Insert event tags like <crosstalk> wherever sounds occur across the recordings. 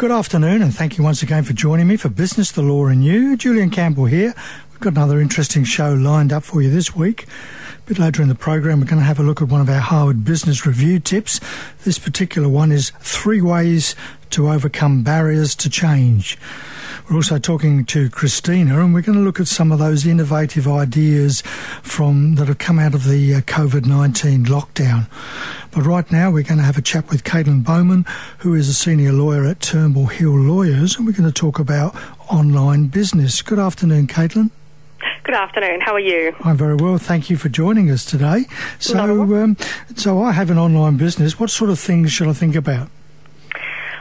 Good afternoon, and thank you once again for joining me for Business, the Law, and You. Julian Campbell here. We've got another interesting show lined up for you this week. A bit later in the program, we're going to have a look at one of our Harvard Business Review tips. This particular one is three ways to overcome barriers to change. We're also talking to Christina, and we're going to look at some of those innovative ideas from that have come out of the uh, COVID nineteen lockdown. But right now, we're going to have a chat with Caitlin Bowman, who is a senior lawyer at Turnbull Hill Lawyers, and we're going to talk about online business. Good afternoon, Caitlin. Good afternoon. How are you? I'm very well. Thank you for joining us today. So, um, so I have an online business. What sort of things should I think about?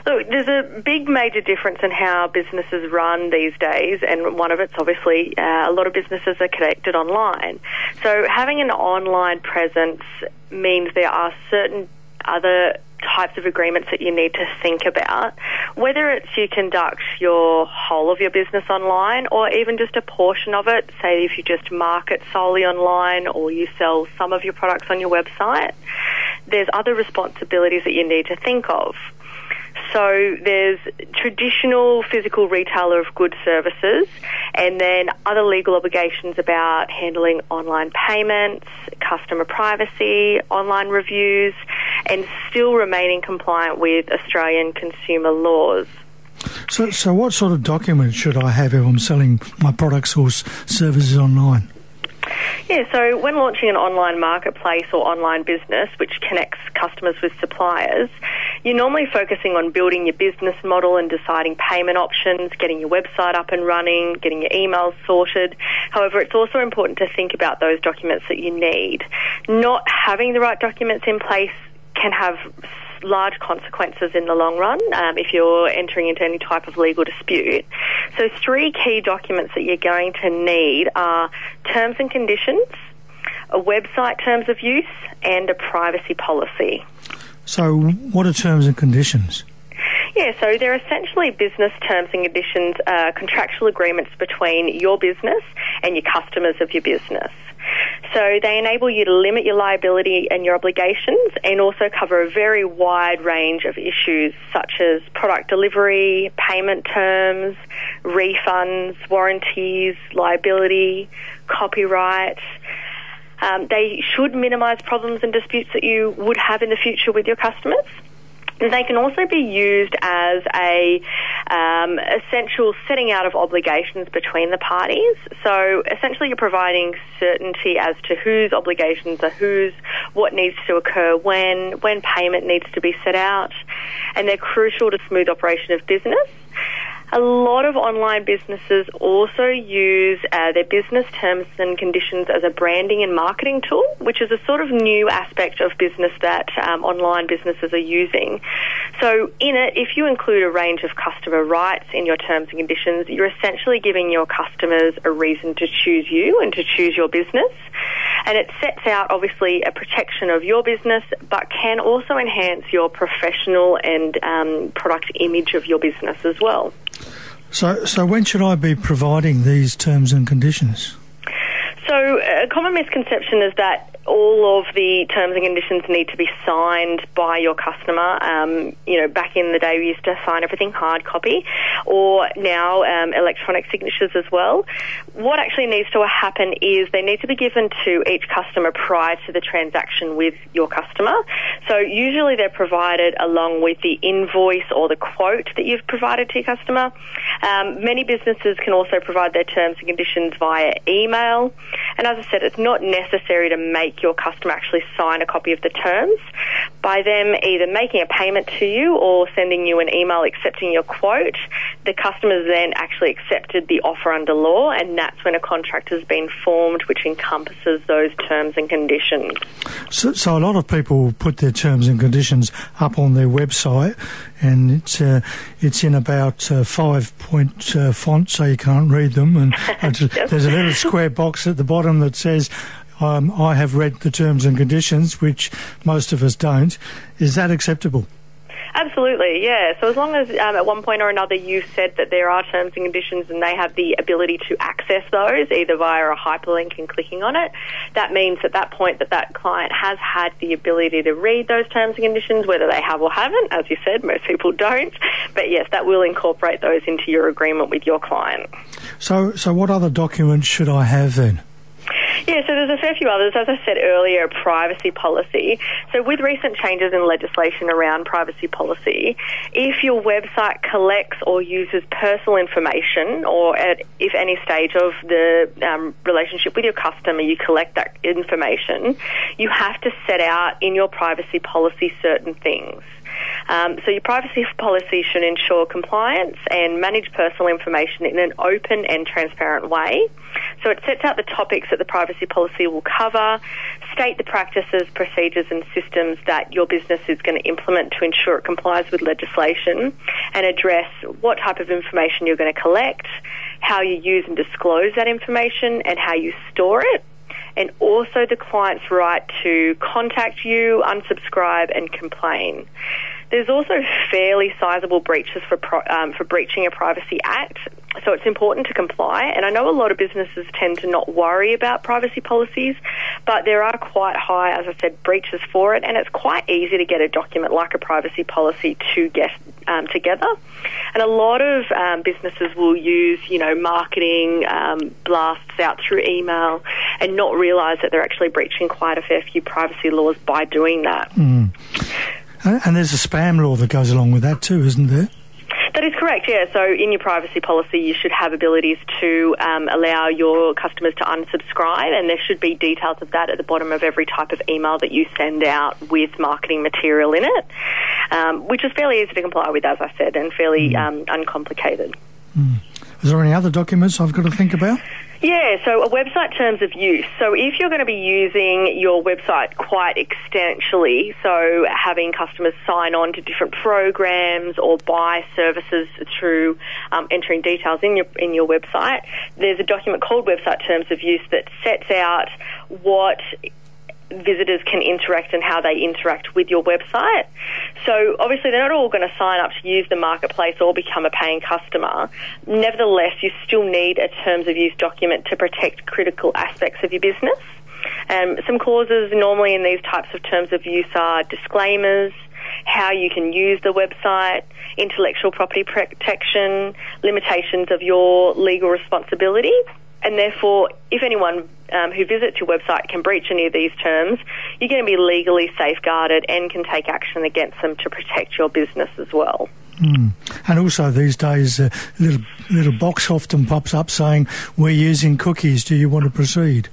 Look, there's a big major difference in how businesses run these days, and one of it's obviously uh, a lot of businesses are connected online. So having an online presence means there are certain other types of agreements that you need to think about. Whether it's you conduct your whole of your business online or even just a portion of it, say if you just market solely online or you sell some of your products on your website, there's other responsibilities that you need to think of. So there's traditional physical retailer of goods services, and then other legal obligations about handling online payments, customer privacy, online reviews, and still remaining compliant with Australian consumer laws. So, so what sort of documents should I have if I'm selling my products or services online? Yeah, so when launching an online marketplace or online business which connects customers with suppliers, you're normally focusing on building your business model and deciding payment options, getting your website up and running, getting your emails sorted. However, it's also important to think about those documents that you need. Not having the right documents in place can have large consequences in the long run um, if you're entering into any type of legal dispute. So, three key documents that you're going to need are terms and conditions, a website terms of use, and a privacy policy. So, what are terms and conditions? Yeah, so they're essentially business terms and conditions, uh, contractual agreements between your business and your customers of your business. So they enable you to limit your liability and your obligations and also cover a very wide range of issues such as product delivery, payment terms, refunds, warranties, liability, copyright. Um, they should minimise problems and disputes that you would have in the future with your customers. They can also be used as a um, essential setting out of obligations between the parties. So essentially, you're providing certainty as to whose obligations are whose, what needs to occur when, when payment needs to be set out, and they're crucial to smooth operation of business. A lot of online businesses also use uh, their business terms and conditions as a branding and marketing tool, which is a sort of new aspect of business that um, online businesses are using. So, in it, if you include a range of customer rights in your terms and conditions, you're essentially giving your customers a reason to choose you and to choose your business. And it sets out, obviously, a protection of your business, but can also enhance your professional and um, product image of your business as well. So, so when should I be providing these terms and conditions? So, a common misconception is that all of the terms and conditions need to be signed by your customer. Um, you know, back in the day, we used to sign everything hard copy, or now um, electronic signatures as well. What actually needs to happen is they need to be given to each customer prior to the transaction with your customer. So usually they're provided along with the invoice or the quote that you've provided to your customer. Um, many businesses can also provide their terms and conditions via email. And as I said, it's not necessary to make your customer actually sign a copy of the terms by them either making a payment to you or sending you an email accepting your quote. The customer's then actually accepted the offer under law, and that's when a contract has been formed which encompasses those terms and conditions. So, so a lot of people put their terms and conditions up on their website, and it's uh, it's in about uh, five point uh, font, so you can't read them. And <laughs> there's a little square box at the bottom that says um, I have read the terms and conditions, which most of us don't. Is that acceptable? Absolutely, yeah. So as long as um, at one point or another you've said that there are terms and conditions and they have the ability to access those either via a hyperlink and clicking on it, that means at that point that that client has had the ability to read those terms and conditions, whether they have or haven't. As you said, most people don't. But yes, that will incorporate those into your agreement with your client. So, so what other documents should I have then? Yeah, so there's a fair few others. As I said earlier, privacy policy. So with recent changes in legislation around privacy policy, if your website collects or uses personal information, or at if any stage of the um, relationship with your customer you collect that information, you have to set out in your privacy policy certain things. Um, so your privacy policy should ensure compliance and manage personal information in an open and transparent way. So it sets out the topics that the privacy policy will cover, state the practices, procedures and systems that your business is going to implement to ensure it complies with legislation and address what type of information you're going to collect, how you use and disclose that information and how you store it and also the client's right to contact you, unsubscribe, and complain. There's also fairly sizable breaches for um, for breaching a privacy act, so it's important to comply. And I know a lot of businesses tend to not worry about privacy policies, but there are quite high, as I said, breaches for it, and it's quite easy to get a document like a privacy policy to get um, together. And a lot of um, businesses will use, you know, marketing um, blasts out through email and not realise that they're actually breaching quite a fair few privacy laws by doing that. Mm. And there's a spam law that goes along with that too, isn't there? That is correct, yeah. So in your privacy policy, you should have abilities to um, allow your customers to unsubscribe, and there should be details of that at the bottom of every type of email that you send out with marketing material in it, um, which is fairly easy to comply with, as I said, and fairly mm. um, uncomplicated. Mm. Is there any other documents I've got to think about? Yeah, so a website terms of use. So if you're going to be using your website quite extensively, so having customers sign on to different programs or buy services through um, entering details in your in your website, there's a document called website terms of use that sets out what visitors can interact and how they interact with your website. So obviously they're not all going to sign up to use the marketplace or become a paying customer. Nevertheless, you still need a terms of use document to protect critical aspects of your business. Um, some clauses normally in these types of terms of use are disclaimers, how you can use the website, intellectual property protection, limitations of your legal responsibility and therefore, if anyone um, who visits your website can breach any of these terms, you're going to be legally safeguarded and can take action against them to protect your business as well. Mm. And also these days, a uh, little little box often pops up saying, "We're using cookies. Do you want to proceed?"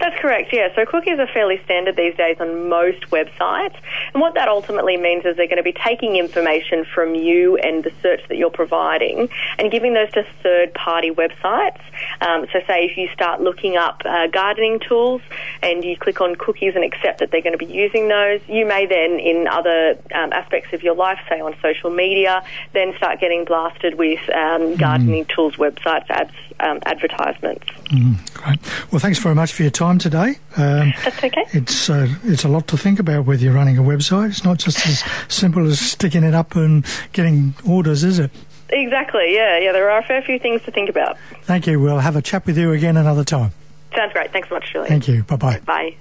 That's correct, yeah. So cookies are fairly standard these days on most websites. And what that ultimately means is they're going to be taking information from you and the search that you're providing and giving those to third party websites. Um, so, say if you start looking up uh, gardening tools and you click on cookies and accept that they're going to be using those, you may then, in other um, aspects of your life, say on social media, then start getting blasted with um, gardening mm. tools websites ads um, advertisements. Mm, great. Well, thanks very much for your time today. Um, That's okay. It's uh, it's a lot to think about whether you're running a website. It's not just as simple as sticking it up and getting orders, is it? Exactly. Yeah. Yeah. There are a fair few things to think about. Thank you. We'll have a chat with you again another time. Sounds great. Thanks so much, Julie. Thank you. Bye bye. Bye.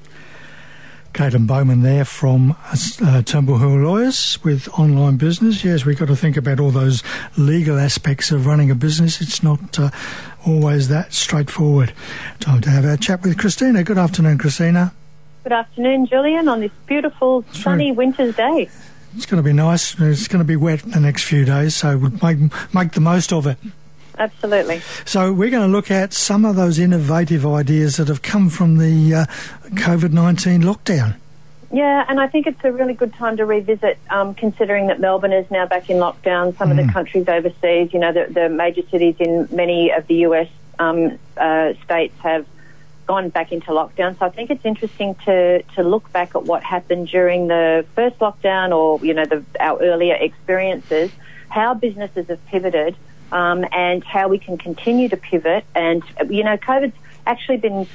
Caitlin Bowman there from uh, Turnbull Hill Lawyers with online business. Yes, we've got to think about all those legal aspects of running a business. It's not uh, always that straightforward. Time to have our chat with Christina. Good afternoon, Christina. Good afternoon, Julian, on this beautiful sunny winter's day. It's going to be nice. It's going to be wet the next few days, so we'll make, make the most of it. Absolutely. So we're going to look at some of those innovative ideas that have come from the uh, COVID 19 lockdown. Yeah, and I think it's a really good time to revisit, um, considering that Melbourne is now back in lockdown. Some mm. of the mm. countries overseas, you know, the, the, major cities in many of the US um, uh, states have gone back into lockdown. So I think it's interesting to, to look back at what happened during the first lockdown or, you know, the, our earlier experiences, how businesses have pivoted um, and how we can continue to pivot. And, you know, COVID's actually been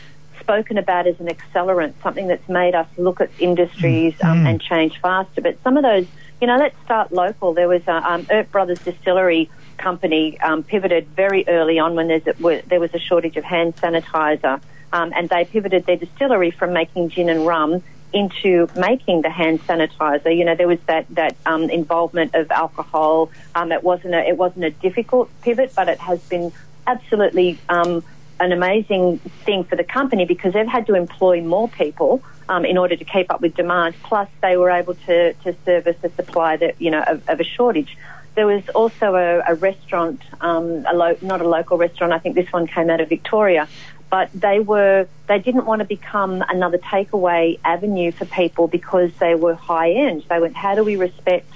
spoken about as an accelerant, something that's made us look at industries um, mm. and change faster. But some of those you know, let's start local. There was a um, Earp Brothers Distillery company um, pivoted very early on when there's a, there was a shortage of hand sanitizer, um, and they pivoted their distillery from making gin and rum into making the hand sanitizer. You know, there was that that um, involvement of alcohol. Um, it wasn't a it wasn't a difficult pivot, but it has been absolutely um, an amazing thing for the company because they've had to employ more people. Um, in order to keep up with demand, plus they were able to, to service a supply that you know of, of a shortage. There was also a, a restaurant, um, a lo- not a local restaurant. I think this one came out of Victoria, but they were they didn't want to become another takeaway avenue for people because they were high end. They went, how do we respect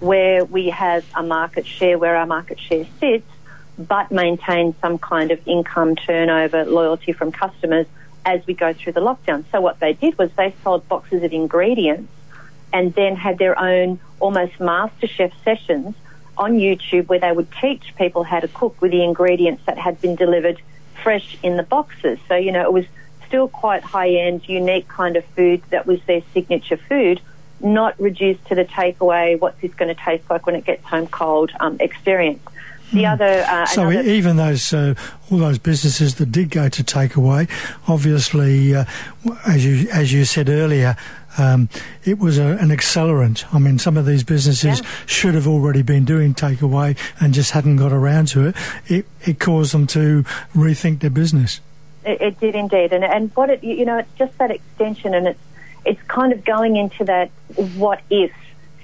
where we have a market share, where our market share sits, but maintain some kind of income turnover, loyalty from customers as we go through the lockdown. So what they did was they sold boxes of ingredients and then had their own almost master chef sessions on YouTube where they would teach people how to cook with the ingredients that had been delivered fresh in the boxes. So, you know, it was still quite high end, unique kind of food that was their signature food, not reduced to the takeaway, what's this going to taste like when it gets home cold um, experience. The mm. other, uh, so another even those uh, all those businesses that did go to takeaway, obviously, uh, as you as you said earlier, um, it was a, an accelerant. I mean, some of these businesses yeah. should have already been doing takeaway and just hadn't got around to it. It, it caused them to rethink their business. It, it did indeed, and and what it you know it's just that extension, and it's it's kind of going into that what if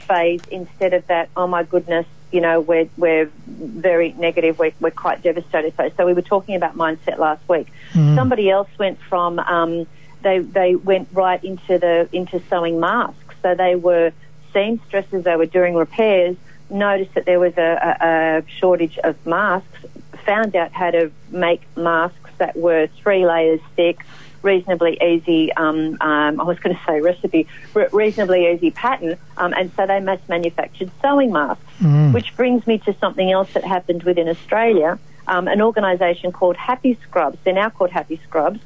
phase instead of that oh my goodness you know we're we're very negative we're, we're quite devastated so so we were talking about mindset last week mm. somebody else went from um, they they went right into the into sewing masks. So they were seamstresses. They were doing repairs. Noticed that there was a, a, a shortage of masks. Found out how to make masks that were three layers thick, reasonably easy. Um, um, I was going to say recipe, re- reasonably easy pattern, um, and so they mass manufactured sewing masks. Mm. Which brings me to something else that happened within Australia. Um, an organisation called Happy Scrubs. They're now called Happy Scrubs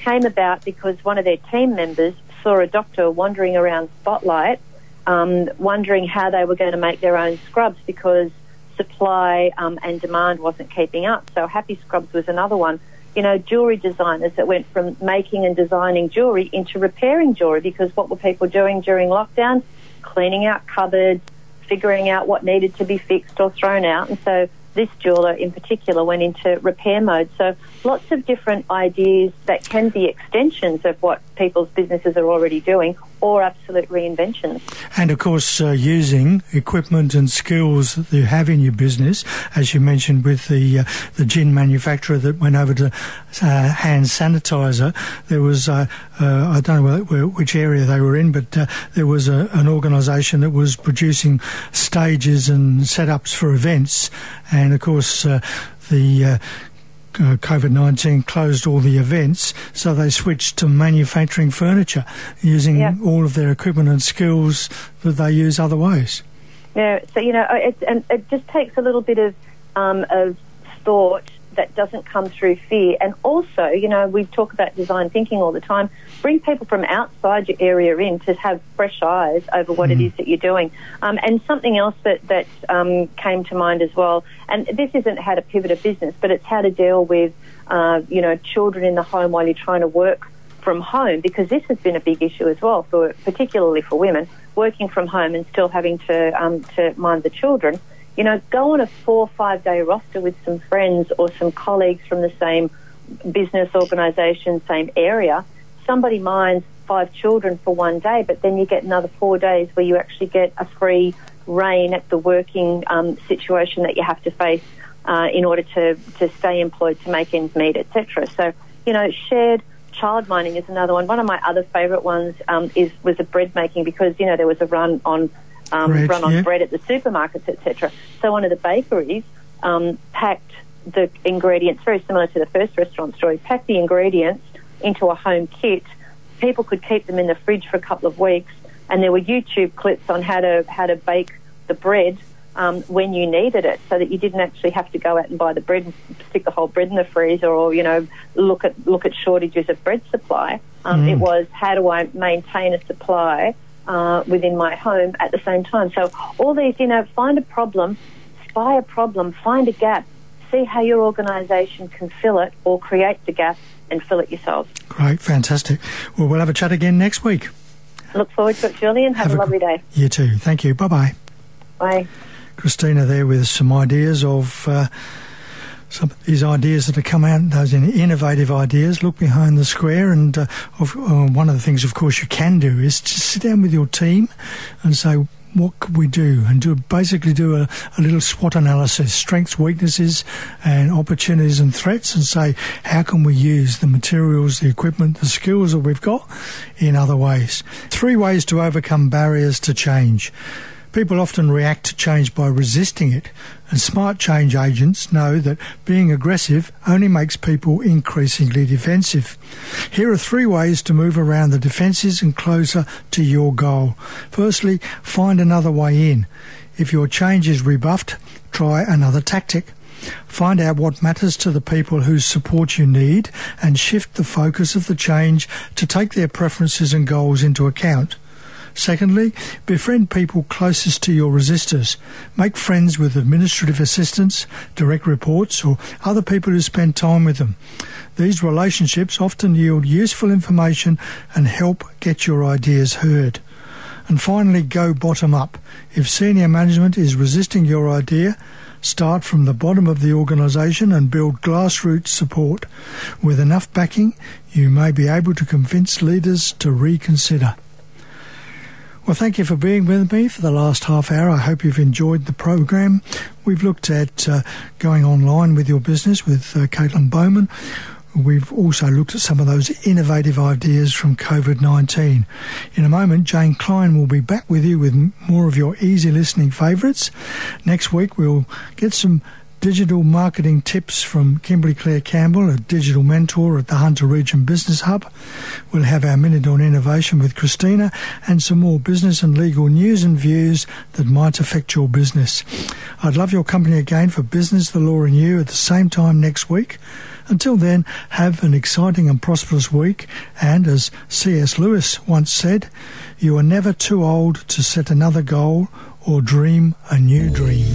came about because one of their team members saw a doctor wandering around Spotlight, um, wondering how they were going to make their own scrubs because supply um, and demand wasn't keeping up. So Happy Scrubs was another one. You know, jewelry designers that went from making and designing jewelry into repairing jewelry because what were people doing during lockdown? Cleaning out cupboards, figuring out what needed to be fixed or thrown out. And so this jeweler in particular went into repair mode. So lots of different ideas that can be extensions of what people's businesses are already doing or absolute reinventions. And of course, uh, using equipment and skills that you have in your business, as you mentioned with the uh, the gin manufacturer that went over to uh, hand sanitizer. There was uh, uh, I don't know which area they were in, but uh, there was a, an organisation that was producing stages and setups for events, and of course the uh, COVID 19 closed all the events, so they switched to manufacturing furniture using yeah. all of their equipment and skills that they use other ways. Yeah, so, you know, it, and it just takes a little bit of, um, of thought that doesn't come through fear. And also, you know, we talk about design thinking all the time. Bring people from outside your area in to have fresh eyes over what mm. it mm-hmm. is that you're doing. Um, and something else that, that um, came to mind as well, and this isn't how to pivot a business, but it's how to deal with, uh, you know, children in the home while you're trying to work from home, because this has been a big issue as well, for particularly for women, working from home and still having to, um, to mind the children you know, go on a four or five day roster with some friends or some colleagues from the same business organisation, same area. Somebody minds five children for one day, but then you get another four days where you actually get a free reign at the working um, situation that you have to face uh, in order to, to stay employed, to make ends meet, etc. So, you know, shared child mining is another one. One of my other favourite ones um, is was a bread making because you know there was a run on um, bread, run on yeah. bread at the supermarkets, etc. So one of the bakeries um, packed the ingredients, very similar to the first restaurant story, packed the ingredients into a home kit. People could keep them in the fridge for a couple of weeks, and there were YouTube clips on how to how to bake the bread um, when you needed it, so that you didn't actually have to go out and buy the bread and stick the whole bread in the freezer, or you know look at look at shortages of bread supply. Um, mm. It was how do I maintain a supply uh, within my home at the same time. So all these, you know, find a problem, spy a problem, find a gap, see how your organisation can fill it or create the gap and fill it yourselves. Great, fantastic. Well, we'll have a chat again next week. Look forward to it, Julian. Have, have a, a lovely day. You too. Thank you. Bye-bye. Bye. Christina there with some ideas of uh, some of these ideas that have come out, those innovative ideas. Look behind the square, and uh, of, uh, one of the things, of course, you can do is just sit down with your team and say, what could we do and do basically do a, a, little SWOT analysis, strengths, weaknesses, and opportunities and threats, and say how can we use the materials, the equipment, the skills that we've got in other ways. Three ways to overcome barriers to change. People often react to change by resisting it, and smart change agents know that being aggressive only makes people increasingly defensive. Here are three ways to move around the defences and closer to your goal. Firstly, find another way in. If your change is rebuffed, try another tactic. Find out what matters to the people whose support you need and shift the focus of the change to take their preferences and goals into account. Secondly, befriend people closest to your resistors. Make friends with administrative assistants, direct reports, or other people who spend time with them. These relationships often yield useful information and help get your ideas heard. And finally, go bottom up. If senior management is resisting your idea, start from the bottom of the organisation and build grassroots support. With enough backing, you may be able to convince leaders to reconsider. Well, thank you for being with me for the last half hour. I hope you've enjoyed the program. We've looked at uh, going online with your business with uh, Caitlin Bowman. We've also looked at some of those innovative ideas from COVID 19. In a moment, Jane Klein will be back with you with more of your easy listening favourites. Next week, we'll get some digital marketing tips from Kimberly Claire Campbell, a digital mentor at the Hunter Region Business Hub. We'll have our Minute on Innovation with Christina and some more business and legal news and views that might affect your business. I'd love your company again for Business, the Law and You at the same time next week. Until then, have an exciting and prosperous week. And as C.S. Lewis once said, you are never too old to set another goal or dream a new dream.